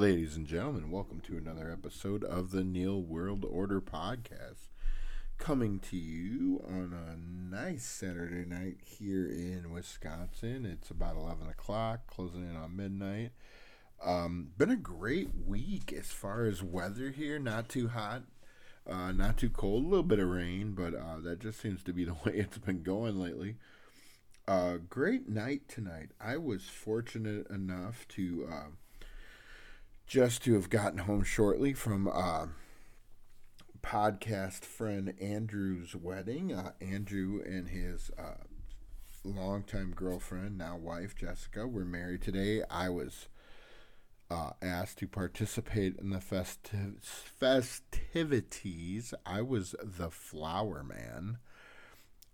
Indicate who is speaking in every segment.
Speaker 1: Ladies and gentlemen, welcome to another episode of the Neil World Order podcast. Coming to you on a nice Saturday night here in Wisconsin. It's about 11 o'clock, closing in on midnight. Um, been a great week as far as weather here. Not too hot, uh, not too cold. A little bit of rain, but uh, that just seems to be the way it's been going lately. Uh, great night tonight. I was fortunate enough to uh, just to have gotten home shortly from uh, podcast friend Andrew's wedding. Uh, Andrew and his uh, longtime girlfriend, now wife Jessica, were married today. I was uh, asked to participate in the festi- festivities. I was the flower man.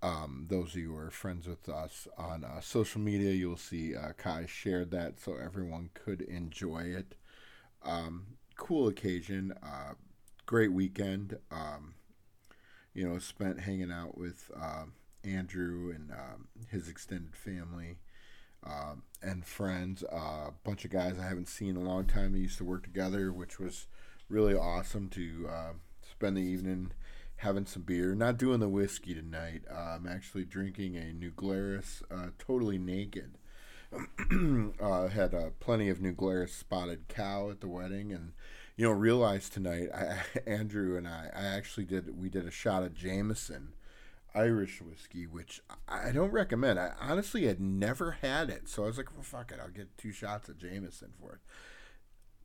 Speaker 1: Um, those of you who are friends with us on uh, social media, you'll see uh, Kai shared that so everyone could enjoy it. Um, cool occasion, uh, great weekend. Um, you know, spent hanging out with uh, Andrew and um, his extended family um, and friends. A uh, bunch of guys I haven't seen in a long time. They used to work together, which was really awesome to uh, spend the evening having some beer. Not doing the whiskey tonight. Uh, I'm actually drinking a New Glarus, uh, totally naked. uh, had uh, plenty of New Glarus spotted cow at the wedding, and you know realized tonight, I, Andrew and I, I actually did we did a shot of Jameson. Irish whiskey, which I don't recommend. I honestly had never had it, so I was like, "Well, fuck it, I'll get two shots of Jameson for it."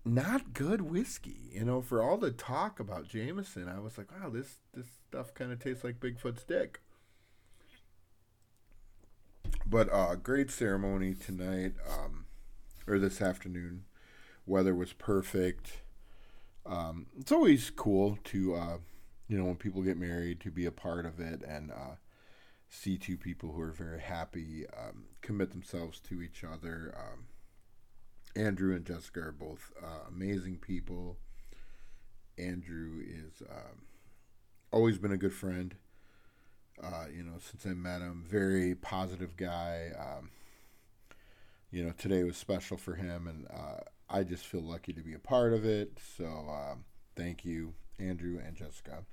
Speaker 1: Not good whiskey, you know. For all the talk about Jameson, I was like, "Wow, this this stuff kind of tastes like Bigfoot's dick." But uh, great ceremony tonight, um, or this afternoon. Weather was perfect. Um, it's always cool to uh, you know, when people get married, to be a part of it and uh, see two people who are very happy um, commit themselves to each other. Um, Andrew and Jessica are both uh, amazing people. Andrew is um, always been a good friend. Uh, you know, since I met him, very positive guy. Um, you know, today was special for him, and uh, I just feel lucky to be a part of it. So, um, thank you, Andrew and Jessica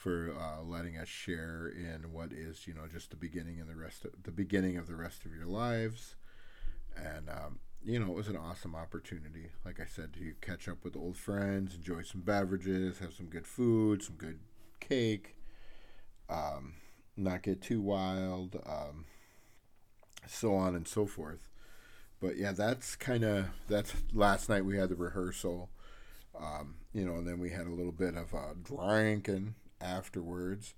Speaker 1: for uh, letting us share in what is you know just the beginning and the rest of the beginning of the rest of your lives and um, you know it was an awesome opportunity like i said to catch up with old friends enjoy some beverages have some good food some good cake um, not get too wild um, so on and so forth but yeah that's kind of that's last night we had the rehearsal um, you know, and then we had a little bit of uh, drinking afterwards.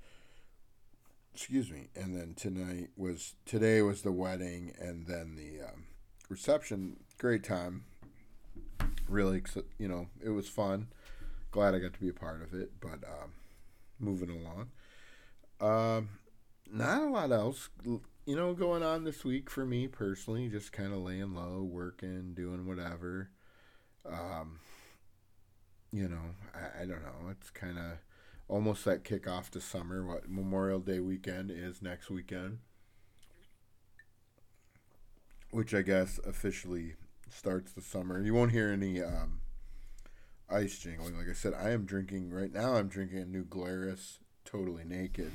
Speaker 1: Excuse me. And then tonight was today was the wedding, and then the um, reception. Great time. Really, you know, it was fun. Glad I got to be a part of it. But um, moving along, um, not a lot else. You know, going on this week for me personally, just kind of laying low, working, doing whatever. Um, you know, I, I don't know. It's kind of almost that kickoff to summer. What Memorial Day weekend is next weekend, which I guess officially starts the summer. You won't hear any um, ice jingling. Like I said, I am drinking right now. I'm drinking a New Glarus, totally naked.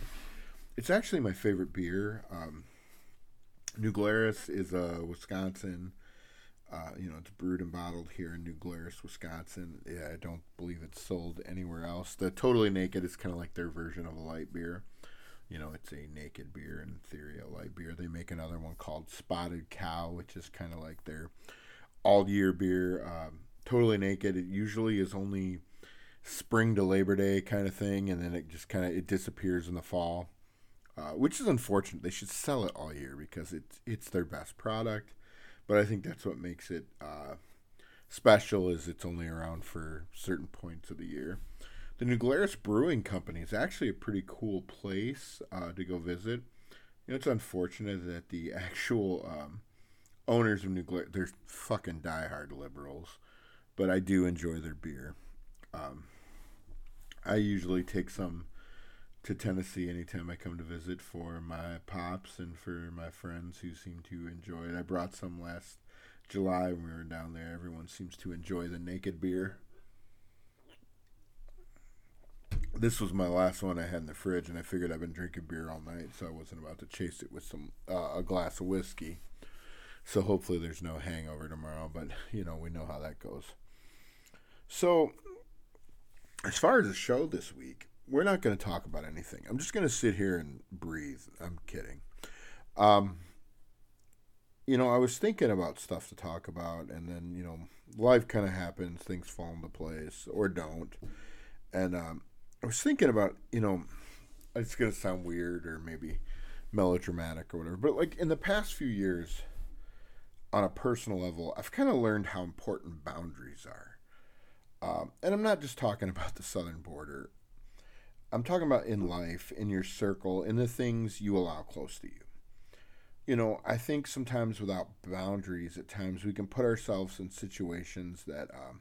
Speaker 1: It's actually my favorite beer. Um, New Glarus is a Wisconsin uh, you know, it's brewed and bottled here in New Glarus, Wisconsin. Yeah, I don't believe it's sold anywhere else. The Totally Naked is kind of like their version of a light beer. You know, it's a naked beer in theory, a light beer. They make another one called Spotted Cow, which is kind of like their all year beer. Um, totally Naked. It usually is only spring to Labor Day kind of thing, and then it just kind of it disappears in the fall, uh, which is unfortunate. They should sell it all year because it's it's their best product but I think that's what makes it uh, special is it's only around for certain points of the year. The New Glarus Brewing Company is actually a pretty cool place uh, to go visit. You know, it's unfortunate that the actual um, owners of New Glarus, they're fucking diehard liberals, but I do enjoy their beer. Um, I usually take some to Tennessee anytime I come to visit for my pops and for my friends who seem to enjoy it. I brought some last July when we were down there. Everyone seems to enjoy the naked beer. This was my last one I had in the fridge, and I figured I've been drinking beer all night, so I wasn't about to chase it with some uh, a glass of whiskey. So hopefully there's no hangover tomorrow, but you know we know how that goes. So as far as the show this week, we're not going to talk about anything. I'm just going to sit here and breathe. I'm kidding. Um, you know, I was thinking about stuff to talk about, and then you know, life kind of happens, things fall into place or don't, and um, I was thinking about you know, it's gonna sound weird or maybe melodramatic or whatever, but like in the past few years, on a personal level, I've kind of learned how important boundaries are. Um, and I'm not just talking about the southern border. I'm talking about in life, in your circle, in the things you allow close to you you know, I think sometimes without boundaries, at times we can put ourselves in situations that um,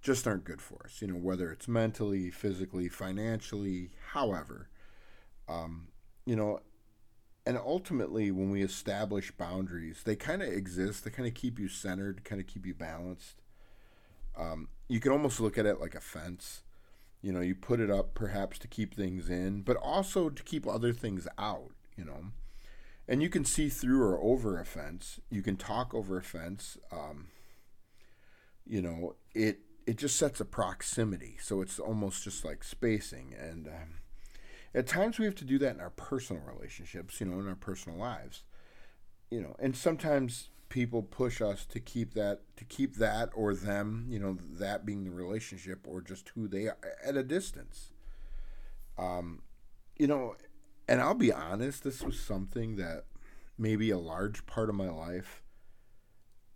Speaker 1: just aren't good for us. You know, whether it's mentally, physically, financially, however. Um, you know, and ultimately, when we establish boundaries, they kind of exist. They kind of keep you centered, kind of keep you balanced. Um, you can almost look at it like a fence. You know, you put it up perhaps to keep things in, but also to keep other things out. You know and you can see through or over a fence. You can talk over a fence. Um, you know, it it just sets a proximity, so it's almost just like spacing. And um, at times we have to do that in our personal relationships. You know, in our personal lives. You know, and sometimes people push us to keep that to keep that or them. You know, that being the relationship or just who they are at a distance. Um, you know and I'll be honest, this was something that maybe a large part of my life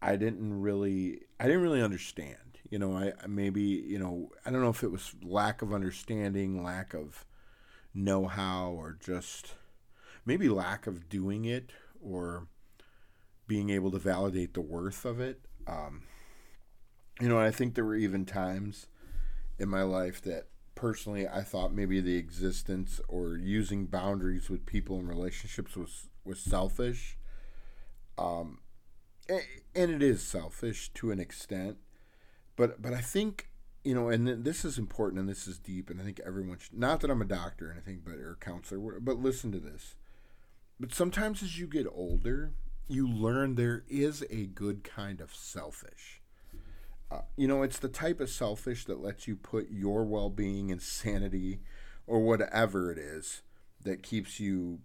Speaker 1: I didn't really I didn't really understand. You know, I maybe, you know, I don't know if it was lack of understanding, lack of know-how or just maybe lack of doing it or being able to validate the worth of it. Um, you know, I think there were even times in my life that personally, I thought maybe the existence or using boundaries with people in relationships was was selfish. Um, and it is selfish to an extent, but but I think you know, and this is important and this is deep, and I think everyone should. Not that I'm a doctor or anything, but or a counselor, but listen to this. But sometimes as you get older, you learn there is a good kind of selfish uh, you know, it's the type of selfish that lets you put your well being and sanity or whatever it is that keeps you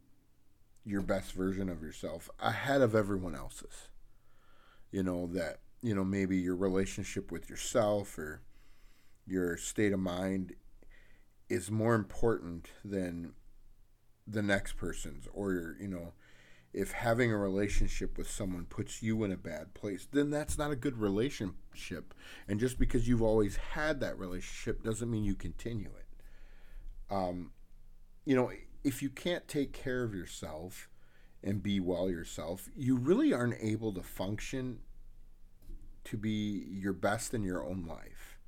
Speaker 1: your best version of yourself ahead of everyone else's. You know, that, you know, maybe your relationship with yourself or your state of mind is more important than the next person's or, you know, if having a relationship with someone puts you in a bad place, then that's not a good relationship. And just because you've always had that relationship doesn't mean you continue it. Um, you know, if you can't take care of yourself and be well yourself, you really aren't able to function to be your best in your own life.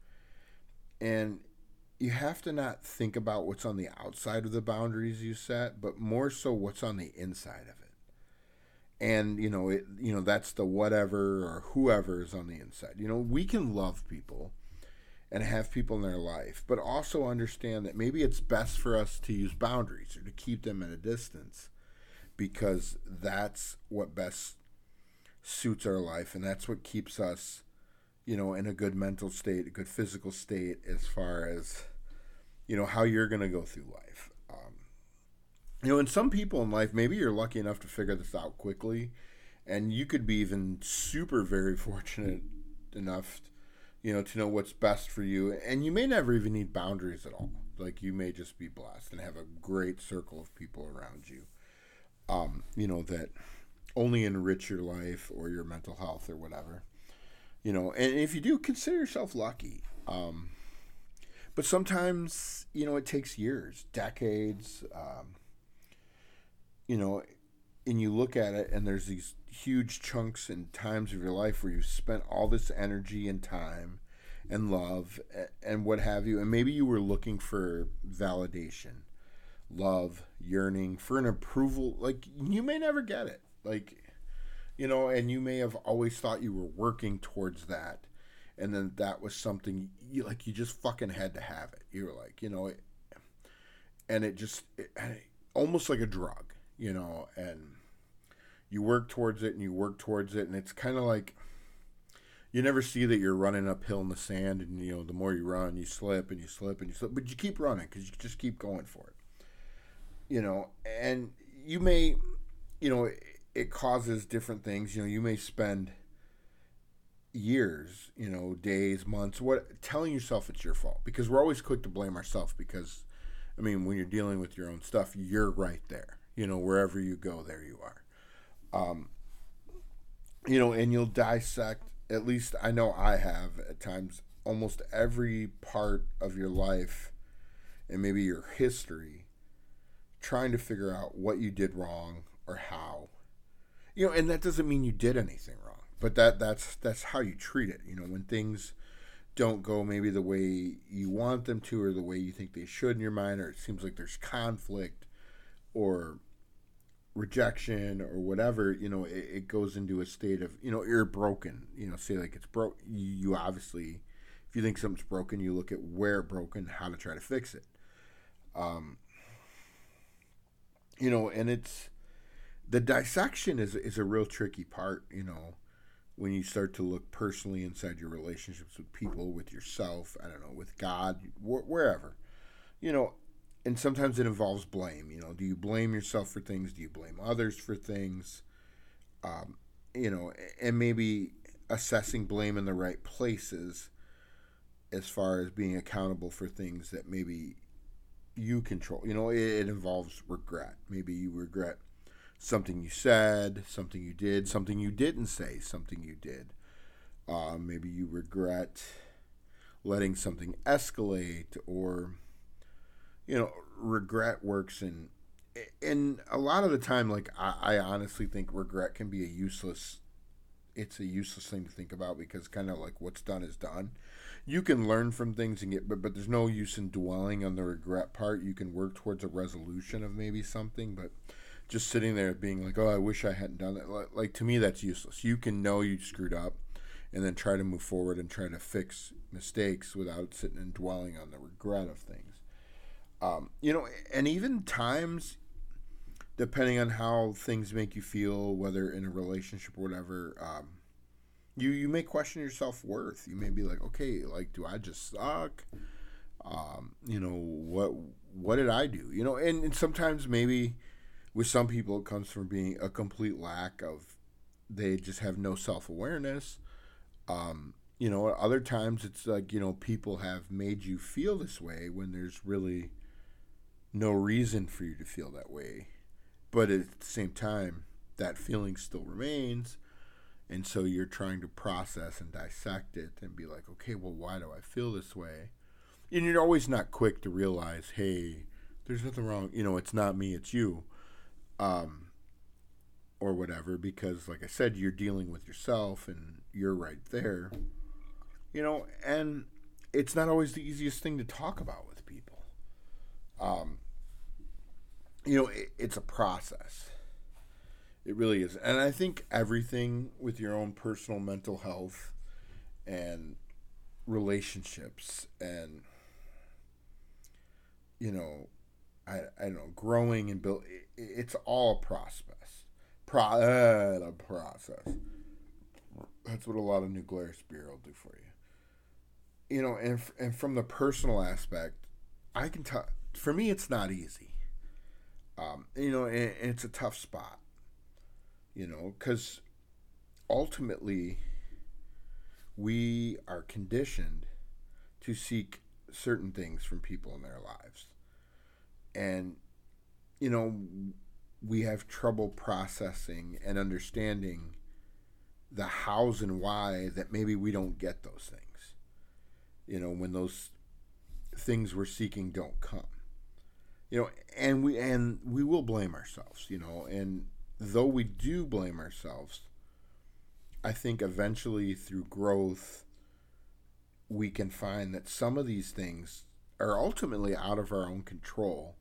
Speaker 1: And you have to not think about what's on the outside of the boundaries you set, but more so what's on the inside of it and you know it you know that's the whatever or whoever is on the inside. You know we can love people and have people in their life but also understand that maybe it's best for us to use boundaries or to keep them at a distance because that's what best suits our life and that's what keeps us you know in a good mental state a good physical state as far as you know how you're going to go through life you know, and some people in life, maybe you're lucky enough to figure this out quickly, and you could be even super very fortunate enough, you know, to know what's best for you, and you may never even need boundaries at all. Like you may just be blessed and have a great circle of people around you, um, you know, that only enrich your life or your mental health or whatever, you know. And if you do, consider yourself lucky. Um, but sometimes, you know, it takes years, decades. Um, you know, and you look at it and there's these huge chunks and times of your life where you've spent all this energy and time and love and what have you and maybe you were looking for validation love yearning for an approval like you may never get it like you know, and you may have always thought you were working towards that, and then that was something you like you just fucking had to have it. You were like, you know, it, and it just it, almost like a drug, you know, and you work towards it and you work towards it, and it's kind of like you never see that you're running uphill in the sand, and you know the more you run, you slip and you slip and you slip, but you keep running because you just keep going for it. You know, and you may, you know, it, it causes different things. You know, you may spend years, you know, days, months, what telling yourself it's your fault because we're always quick to blame ourselves because I mean, when you're dealing with your own stuff, you're right there. You know, wherever you go, there you are. Um, you know, and you'll dissect, at least I know I have at times, almost every part of your life and maybe your history, trying to figure out what you did wrong or how. You know, and that doesn't mean you did anything wrong, but that that's that's how you treat it. You know, when things don't go maybe the way you want them to or the way you think they should in your mind or it seems like there's conflict or rejection or whatever you know it, it goes into a state of you know you're broken you know say like it's broke you obviously if you think something's broken you look at where broken how to try to fix it. Um you know and it's the dissection is is a real tricky part you know when you start to look personally inside your relationships with people, with yourself, I don't know, with God, wh- wherever, you know, and sometimes it involves blame. You know, do you blame yourself for things? Do you blame others for things? Um, you know, and maybe assessing blame in the right places as far as being accountable for things that maybe you control. You know, it, it involves regret. Maybe you regret something you said, something you did, something you didn't say, something you did. Uh, maybe you regret letting something escalate, or you know, regret works in. And a lot of the time, like I, I honestly think regret can be a useless. It's a useless thing to think about because kind of like what's done is done. You can learn from things and get, but but there's no use in dwelling on the regret part. You can work towards a resolution of maybe something, but just sitting there being like, oh, I wish I hadn't done that. Like, to me, that's useless. You can know you screwed up and then try to move forward and try to fix mistakes without sitting and dwelling on the regret of things. Um, you know, and even times, depending on how things make you feel, whether in a relationship or whatever, um, you you may question your self worth. You may be like, okay, like, do I just suck? Um, you know, what what did I do? You know, and, and sometimes maybe with some people it comes from being a complete lack of they just have no self-awareness um, you know other times it's like you know people have made you feel this way when there's really no reason for you to feel that way. But at the same time that feeling still remains. And so you're trying to process and dissect it and be like okay well why do i feel this way? And you're always not quick to realize hey there's nothing wrong you know it's not me it's you um, or whatever, because like I said, you're dealing with yourself and you're right there, you know, and it's not always the easiest thing to talk about with people. Um, you know, it, it's a process. It really is. And I think everything with your own personal mental health and relationships and, you know, I, I don't know, growing and build. It, it's all a process. Pro, uh, a process. That's what a lot of new Glarus beer will do for you. You know, and and from the personal aspect, I can tell. For me, it's not easy. Um, you know, and, and it's a tough spot. You know, because ultimately, we are conditioned to seek certain things from people in their lives and you know we have trouble processing and understanding the hows and why that maybe we don't get those things you know when those things we're seeking don't come you know and we and we will blame ourselves you know and though we do blame ourselves i think eventually through growth we can find that some of these things are ultimately out of our own control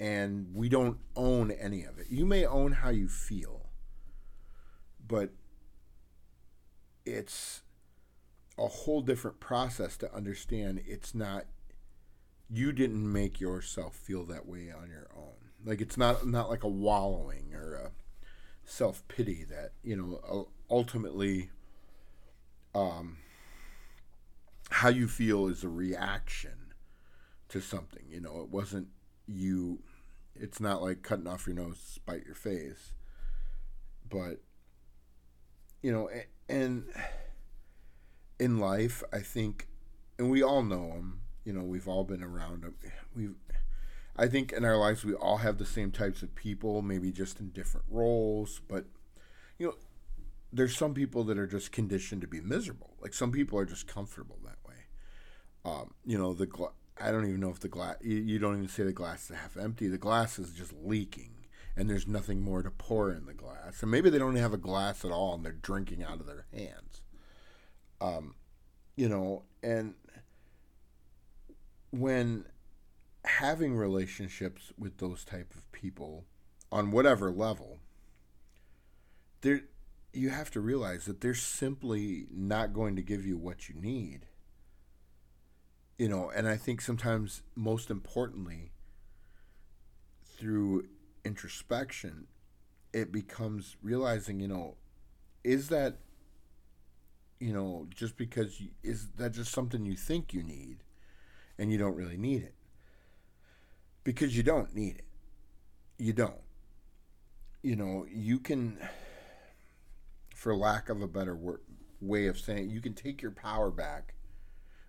Speaker 1: and we don't own any of it. You may own how you feel, but it's a whole different process to understand it's not you didn't make yourself feel that way on your own like it's not not like a wallowing or a self-pity that you know ultimately um how you feel is a reaction to something you know it wasn't you it's not like cutting off your nose to spite your face but you know and in life, I think, and we all know them. You know, we've all been around. We've, I think, in our lives, we all have the same types of people, maybe just in different roles. But you know, there's some people that are just conditioned to be miserable. Like some people are just comfortable that way. Um, you know, the gla- I don't even know if the glass. You, you don't even say the glass is half empty. The glass is just leaking and there's nothing more to pour in the glass. And maybe they don't have a glass at all and they're drinking out of their hands. Um, you know, and when having relationships with those type of people on whatever level, there you have to realize that they're simply not going to give you what you need. You know, and I think sometimes most importantly through introspection, it becomes realizing, you know, is that, you know, just because you, is that just something you think you need and you don't really need it? Because you don't need it. You don't. You know, you can, for lack of a better word, way of saying, it, you can take your power back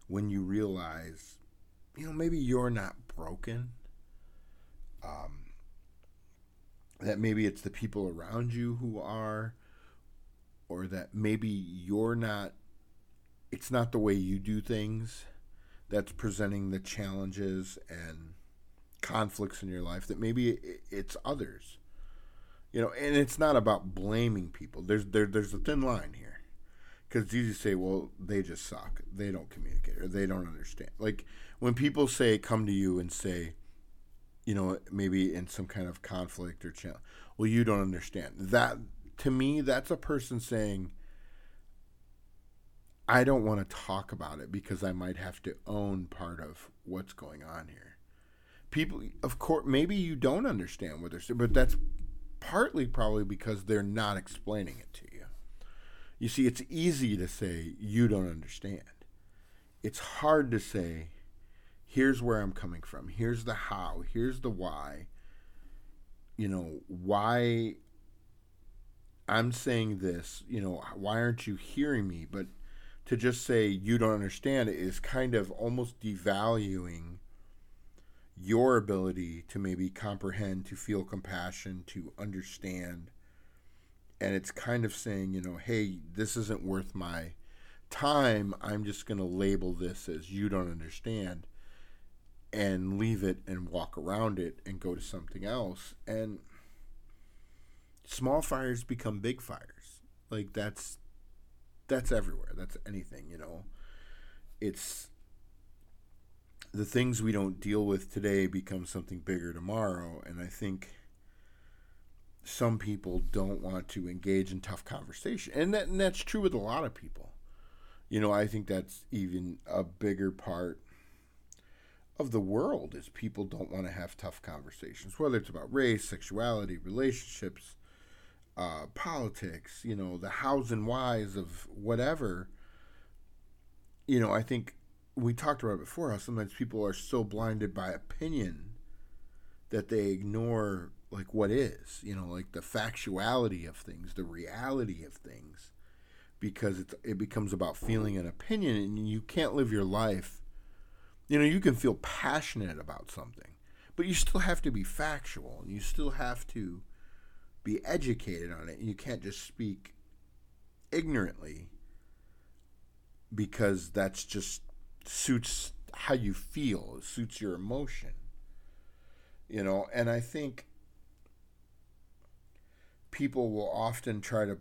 Speaker 1: when you realize, you know, maybe you're not broken. Um, that maybe it's the people around you who are or that maybe you're not it's not the way you do things that's presenting the challenges and conflicts in your life that maybe it's others you know and it's not about blaming people there's there, there's a thin line here because it's easy to say well they just suck they don't communicate or they don't understand like when people say come to you and say you know, maybe in some kind of conflict or challenge. Well, you don't understand. That to me, that's a person saying, I don't want to talk about it because I might have to own part of what's going on here. People, of course, maybe you don't understand what they're saying, but that's partly probably because they're not explaining it to you. You see, it's easy to say you don't understand. It's hard to say here's where I'm coming from. Here's the how. Here's the why. You know, why I'm saying this, you know, why aren't you hearing me? But to just say you don't understand is kind of almost devaluing your ability to maybe comprehend, to feel compassion, to understand. And it's kind of saying, you know, hey, this isn't worth my time. I'm just going to label this as you don't understand and leave it and walk around it and go to something else and small fires become big fires like that's that's everywhere. That's anything you know. It's the things we don't deal with today become something bigger tomorrow and i think some people don't want to engage in tough conversation and, that, and that's true with a lot of people. You know i think that's even a bigger part of the world is people don't want to have tough conversations, whether it's about race, sexuality, relationships, uh, politics, you know, the hows and whys of whatever. You know, I think we talked about it before how sometimes people are so blinded by opinion that they ignore like what is, you know, like the factuality of things, the reality of things, because it it becomes about feeling an opinion, and you can't live your life you know, you can feel passionate about something, but you still have to be factual and you still have to be educated on it. You can't just speak ignorantly because that's just suits how you feel, it suits your emotion. You know, and I think people will often try to,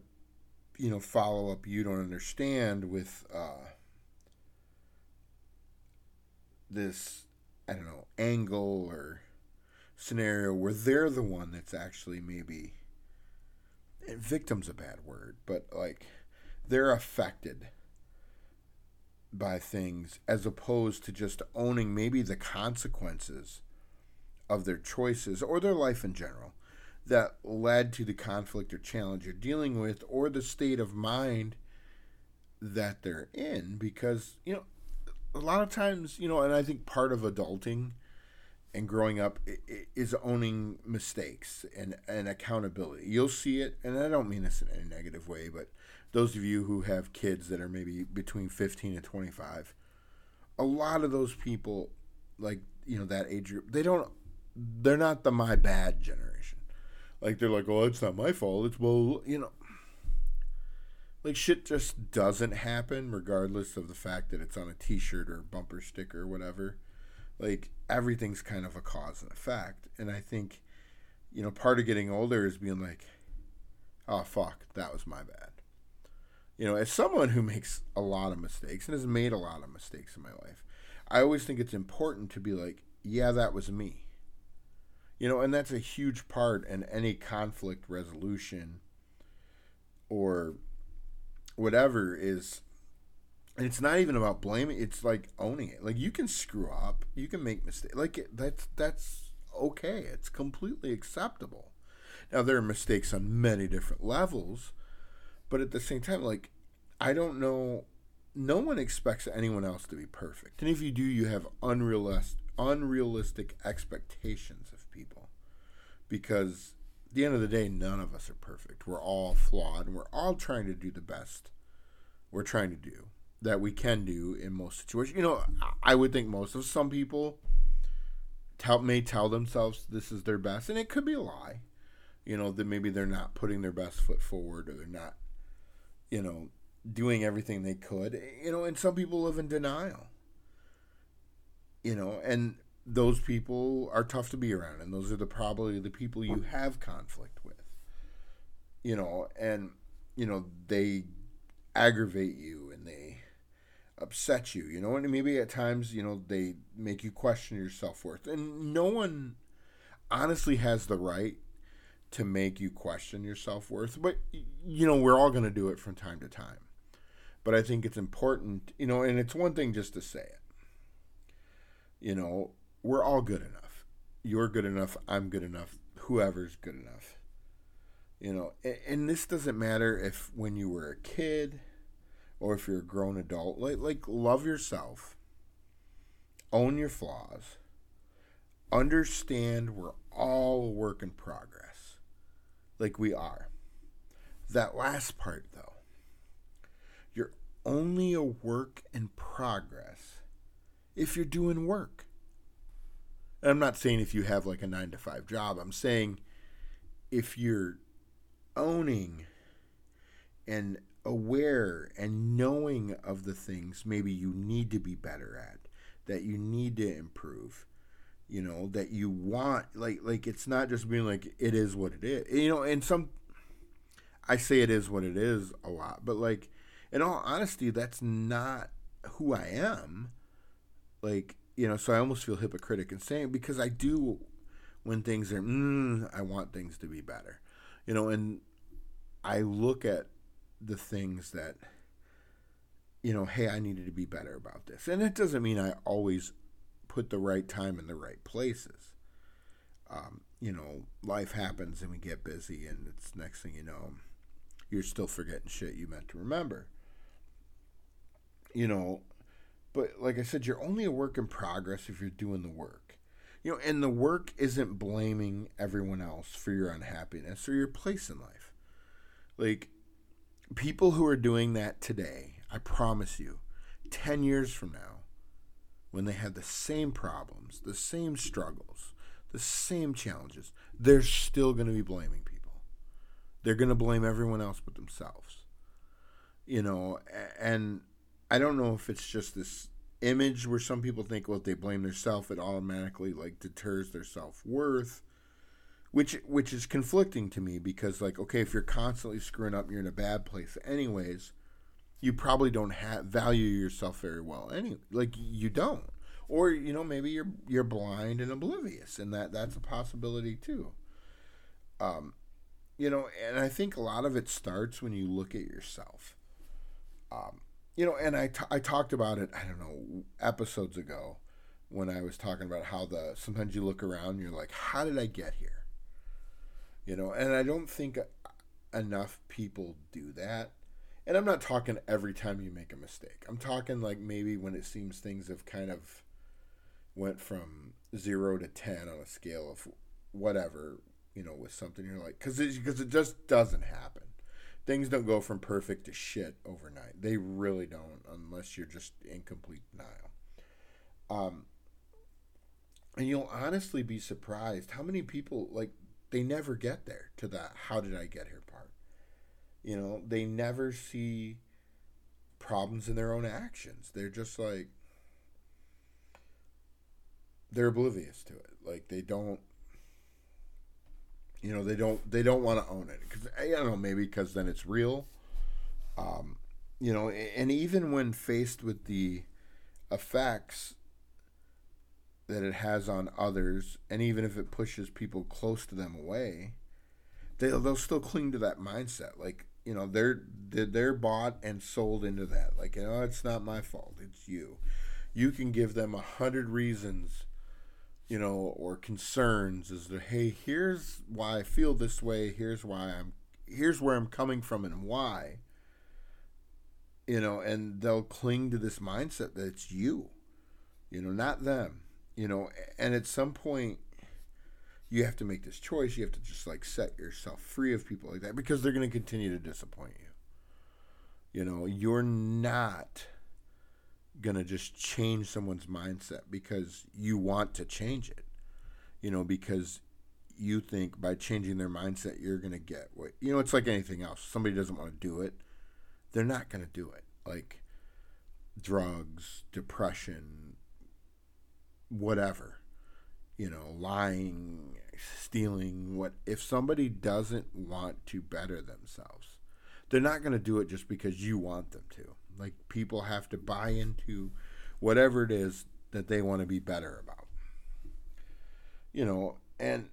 Speaker 1: you know, follow up you don't understand with, uh, this I don't know angle or scenario where they're the one that's actually maybe victim's a bad word, but like they're affected by things as opposed to just owning maybe the consequences of their choices or their life in general that led to the conflict or challenge you're dealing with or the state of mind that they're in because you know a lot of times you know and i think part of adulting and growing up is owning mistakes and, and accountability. You'll see it and i don't mean this in a negative way but those of you who have kids that are maybe between 15 and 25 a lot of those people like you know that age group they don't they're not the my bad generation. Like they're like oh it's not my fault. It's well you know. Like shit just doesn't happen regardless of the fact that it's on a t-shirt or bumper sticker or whatever. Like everything's kind of a cause and effect. And i think you know part of getting older is being like oh fuck that was my bad. You know as someone who makes a lot of mistakes and has made a lot of mistakes in my life i always think it's important to be like yeah that was me. You know and that's a huge part in any conflict resolution or whatever is it's not even about blaming it's like owning it. Like you can screw up you can make mistakes like that's that's okay it's completely acceptable. Now there are mistakes on many different levels but at the same time like i don't know no one expects anyone else to be perfect. And if you do you have unrealistic unrealistic expectations of people. Because at the end of the day, none of us are perfect. We're all flawed, and we're all trying to do the best we're trying to do that we can do in most situations. You know, I would think most of some people tell, may tell themselves this is their best, and it could be a lie. You know, that maybe they're not putting their best foot forward, or they're not, you know, doing everything they could. You know, and some people live in denial. You know, and those people are tough to be around and those are the probably the people you have conflict with you know and you know they aggravate you and they upset you you know and maybe at times you know they make you question your self-worth and no one honestly has the right to make you question your self-worth but you know we're all going to do it from time to time but i think it's important you know and it's one thing just to say it you know we're all good enough. You're good enough. I'm good enough. Whoever's good enough. You know, and, and this doesn't matter if when you were a kid or if you're a grown adult. Like, like love yourself. Own your flaws. Understand we're all a work in progress. Like we are. That last part, though, you're only a work in progress if you're doing work. And I'm not saying if you have like a nine to five job. I'm saying if you're owning and aware and knowing of the things maybe you need to be better at, that you need to improve, you know, that you want like like it's not just being like it is what it is. You know, and some I say it is what it is a lot, but like in all honesty, that's not who I am. Like you know, so I almost feel hypocritic in saying because I do when things are, mm, I want things to be better, you know, and I look at the things that, you know, hey, I needed to be better about this, and it doesn't mean I always put the right time in the right places. Um, you know, life happens and we get busy, and it's next thing you know, you're still forgetting shit you meant to remember. You know, but like I said, you're only a work in progress if you're doing the work. You know, and the work isn't blaming everyone else for your unhappiness or your place in life. Like people who are doing that today, I promise you, 10 years from now, when they have the same problems, the same struggles, the same challenges, they're still going to be blaming people. They're going to blame everyone else but themselves. You know, and I don't know if it's just this image where some people think, well, if they blame themselves, it automatically like deters their self worth, which which is conflicting to me because like, okay, if you're constantly screwing up, you're in a bad place, anyways. You probably don't have value yourself very well. Any like you don't, or you know maybe you're you're blind and oblivious, and that that's a possibility too. Um, you know, and I think a lot of it starts when you look at yourself. Um, you know, and I, t- I talked about it, I don't know, episodes ago when I was talking about how the sometimes you look around and you're like, how did I get here? You know, and I don't think enough people do that. And I'm not talking every time you make a mistake. I'm talking like maybe when it seems things have kind of went from zero to 10 on a scale of whatever, you know, with something you're like, because it, cause it just doesn't happen. Things don't go from perfect to shit overnight. They really don't, unless you're just in complete denial. Um, and you'll honestly be surprised how many people like they never get there to that how did I get here part. You know, they never see problems in their own actions. They're just like they're oblivious to it. Like they don't you know, they don't they don't want to own it cuz I don't know, maybe cuz then it's real. Um you know, and even when faced with the effects that it has on others, and even if it pushes people close to them away, they'll they'll still cling to that mindset. Like you know, they're they're bought and sold into that. Like you know, it's not my fault. It's you. You can give them a hundred reasons, you know, or concerns as to hey, here's why I feel this way. Here's why I'm. Here's where I'm coming from and why. You know, and they'll cling to this mindset that it's you. You know, not them you know and at some point you have to make this choice. You have to just like set yourself free of people like that because they're going to continue to disappoint you. You know you're not going to just change someone's mindset because you want to change it you know because you think by changing their mindset you're going to get what you know it's like anything else. Somebody doesn't want to do it. They're not going to do it. Like drugs depression whatever you know lying stealing what if somebody doesn't want to better themselves they're not going to do it just because you want them to. Like people have to buy into whatever it is that they want to be better about. You know and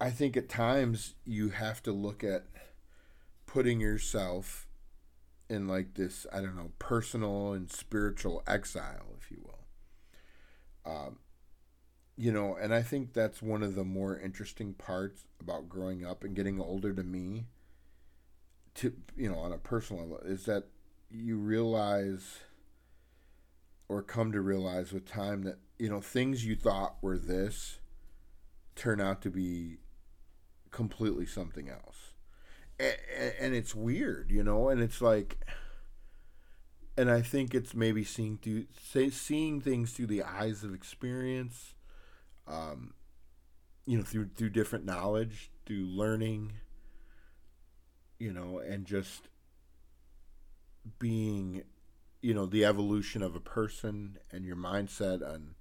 Speaker 1: i think at times you have to look at putting yourself in like this i don't know personal and spiritual exile if you will um, you know, and I think that's one of the more interesting parts about growing up and getting older to me, to, you know, on a personal level, is that you realize or come to realize with time that, you know, things you thought were this turn out to be completely something else. And, and it's weird, you know, and it's like and I think it's maybe seeing through say, seeing things through the eyes of experience, um, you know, through through different knowledge, through learning, you know, and just being, you know, the evolution of a person and your mindset and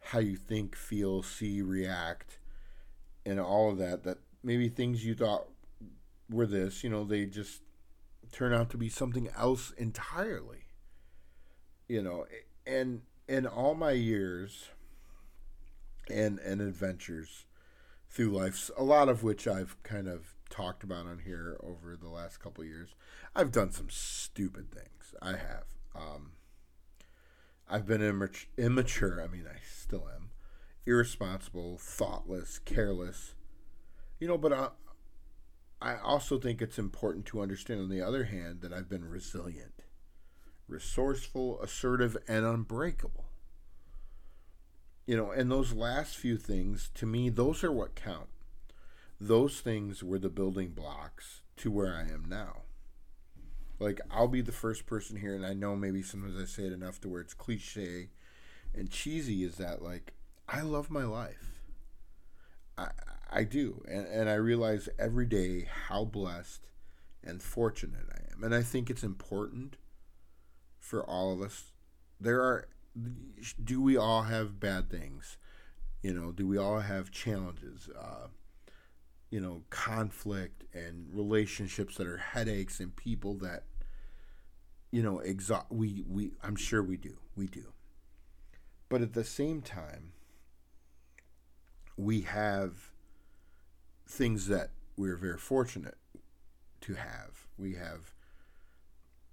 Speaker 1: how you think, feel, see, react, and all of that. That maybe things you thought were this, you know, they just turn out to be something else entirely. You know, and in all my years and and adventures through life, a lot of which I've kind of talked about on here over the last couple years, I've done some stupid things. I have. Um, I've been immature. I mean, I still am irresponsible, thoughtless, careless. You know, but I, also think it's important to understand, on the other hand, that I've been resilient, resourceful, assertive, and unbreakable. You know, and those last few things, to me, those are what count. Those things were the building blocks to where I am now. Like, I'll be the first person here, and I know maybe sometimes I say it enough to where it's cliche and cheesy, is that, like, I love my life. I, I do, and and I realize every day how blessed and fortunate I am, and I think it's important for all of us. There are, do we all have bad things? You know, do we all have challenges? Uh, you know, conflict and relationships that are headaches and people that, you know, exhaust. We we I'm sure we do. We do. But at the same time, we have things that we're very fortunate to have. We have,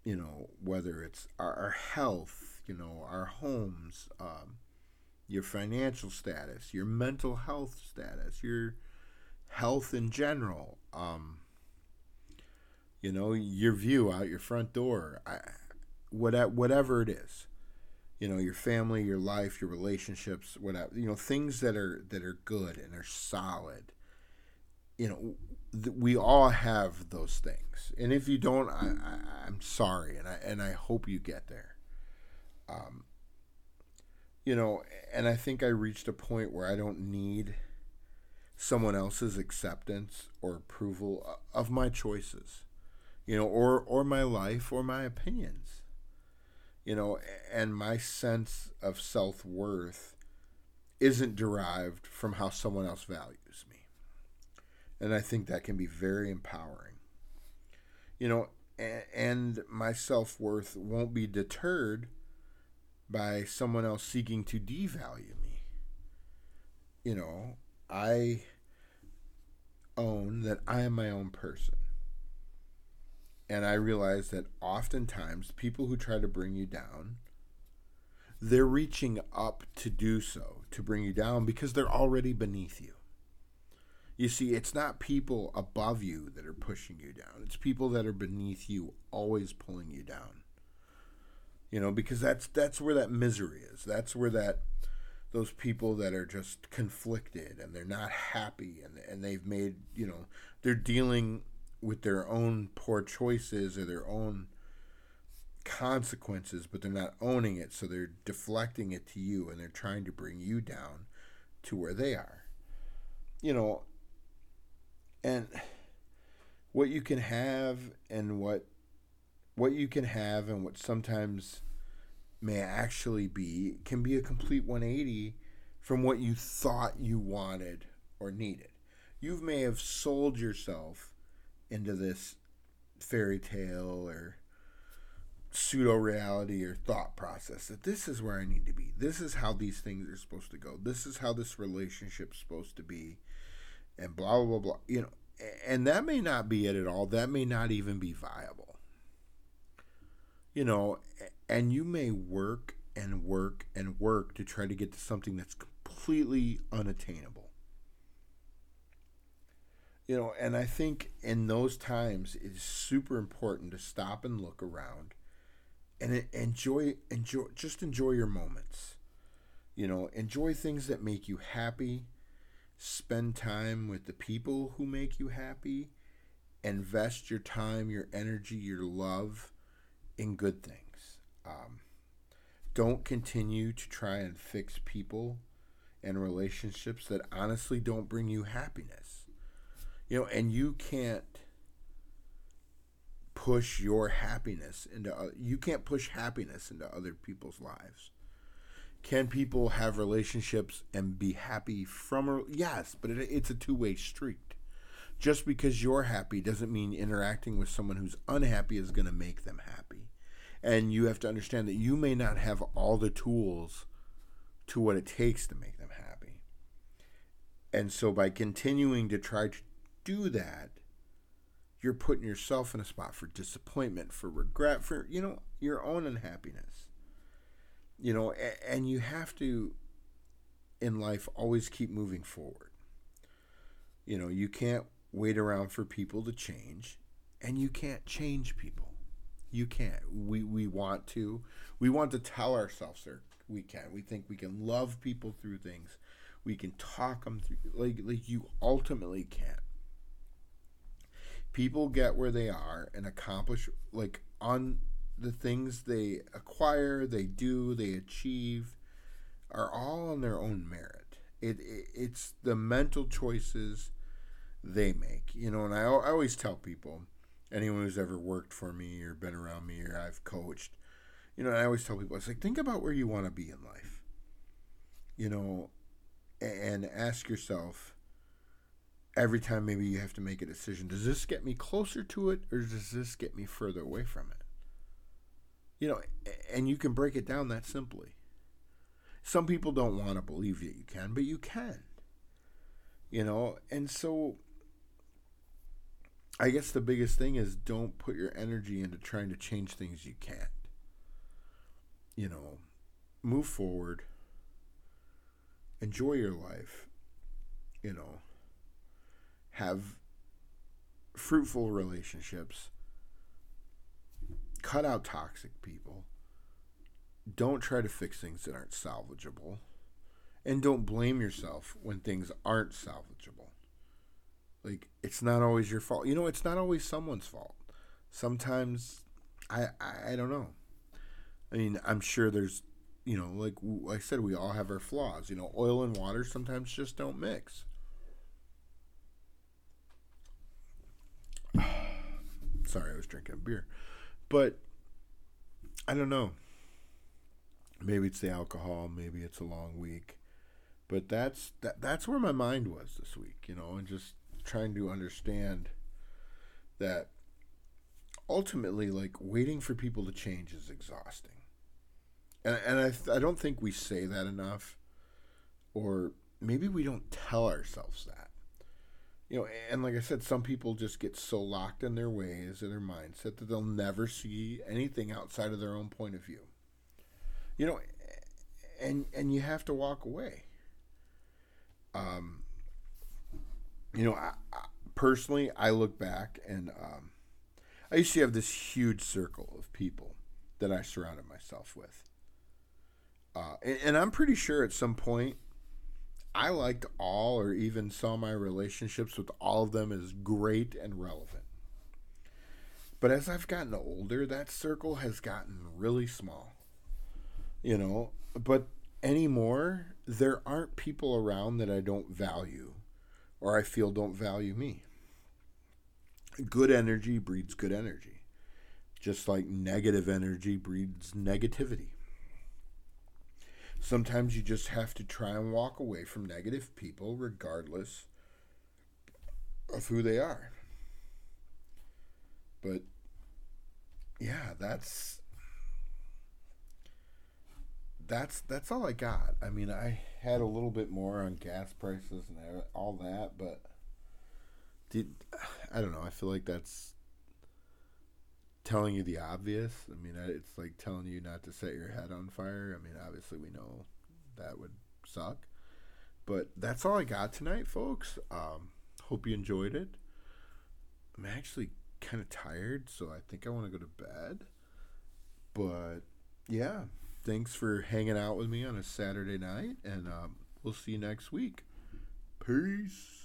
Speaker 1: you know, whether it's our, our health, you know, our homes, um, your financial status, your mental health status, your health in general, um, you know, your view out your front door, I, whatever it is, you know, your family, your life, your relationships, whatever, you know, things that are that are good and are solid. You know, we all have those things, and if you don't, I, I, am sorry, and I and I hope you get there. Um, you know, and I think I reached a point where I don't need someone else's acceptance or approval of my choices you know, or or my life or my opinions. You know, and my sense of self worth isn't derived from how someone else values. And I think that can be very empowering. You know, and my self worth won't be deterred by someone else seeking to devalue me. You know, I own that I am my own person. And I realize that oftentimes people who try to bring you down, they're reaching up to do so, to bring you down because they're already beneath you. You see, it's not people above you that are pushing you down. It's people that are beneath you always pulling you down. You know, because that's that's where that misery is. That's where that those people that are just conflicted and they're not happy and and they've made, you know, they're dealing with their own poor choices or their own consequences, but they're not owning it, so they're deflecting it to you and they're trying to bring you down to where they are. You know, and what you can have and what what you can have and what sometimes may actually be can be a complete 180 from what you thought you wanted or needed. You may have sold yourself into this fairy tale or pseudo reality or thought process that this is where I need to be. This is how these things are supposed to go. This is how this relationship's supposed to be. And blah, blah, blah, blah. You know, and that may not be it at all. That may not even be viable. You know, and you may work and work and work to try to get to something that's completely unattainable you know and i think in those times it's super important to stop and look around and enjoy enjoy just enjoy your moments you know enjoy things that make you happy spend time with the people who make you happy invest your time your energy your love in good things um, don't continue to try and fix people and relationships that honestly don't bring you happiness you know, and you can't push your happiness into you can't push happiness into other people's lives. Can people have relationships and be happy from a yes, but it, it's a two-way street. Just because you're happy doesn't mean interacting with someone who's unhappy is going to make them happy. And you have to understand that you may not have all the tools to what it takes to make them happy. And so by continuing to try to do that, you're putting yourself in a spot for disappointment, for regret, for, you know, your own unhappiness. You know, and you have to, in life, always keep moving forward. You know, you can't wait around for people to change, and you can't change people. You can't. We, we want to. We want to tell ourselves that we can. We think we can love people through things. We can talk them through. Like, like you ultimately can't people get where they are and accomplish like on the things they acquire, they do, they achieve are all on their own merit. It, it it's the mental choices they make, you know. And I, I always tell people, anyone who's ever worked for me or been around me or I've coached, you know, I always tell people, it's like think about where you want to be in life, you know, and ask yourself, every time maybe you have to make a decision does this get me closer to it or does this get me further away from it you know and you can break it down that simply some people don't want to believe that you can but you can you know and so I guess the biggest thing is don't put your energy into trying to change things you can't. You know, move forward. Enjoy your life. You know, have fruitful relationships. Cut out toxic people. Don't try to fix things that aren't salvageable. And don't blame yourself when things aren't salvageable. Like it's not always your fault. You know, it's not always someone's fault. Sometimes I I, I don't know. I mean, I'm sure there's you know, like, like I said, we all have our flaws. You know, oil and water sometimes just don't mix. Sorry, I was drinking beer. But I don't know. Maybe it's the alcohol, maybe it's a long week. But that's that that's where my mind was this week, you know, and just trying to understand that ultimately like waiting for people to change is exhausting. And and I I don't think we say that enough or maybe we don't tell ourselves that you know, and like I said, some people just get so locked in their ways or their mindset that they'll never see anything outside of their own point of view. You know, and and you have to walk away. Um, you know, I, I, personally, I look back and um, I used to have this huge circle of people that I surrounded myself with. Uh, and, and I'm pretty sure at some point I liked all or even saw my relationships with all of them as great and relevant. But as I've gotten older, that circle has gotten really small. You know, but anymore, there aren't people around that I don't value or I feel don't value me. Good energy breeds good energy, just like negative energy breeds negativity. Sometimes you just have to try and walk away from negative people, regardless of who they are. But yeah, that's that's that's all I got. I mean, I had a little bit more on gas prices and all that, but did I don't know. I feel like that's telling you the obvious. I mean, it's like telling you not to set your head on fire. I mean, obviously we know that would suck. But that's all I got tonight, folks. Um, hope you enjoyed it. I'm actually kind of tired, so I think I want to go to bed. But yeah, thanks for hanging out with me on a Saturday night, and um, we'll see you next week. Peace.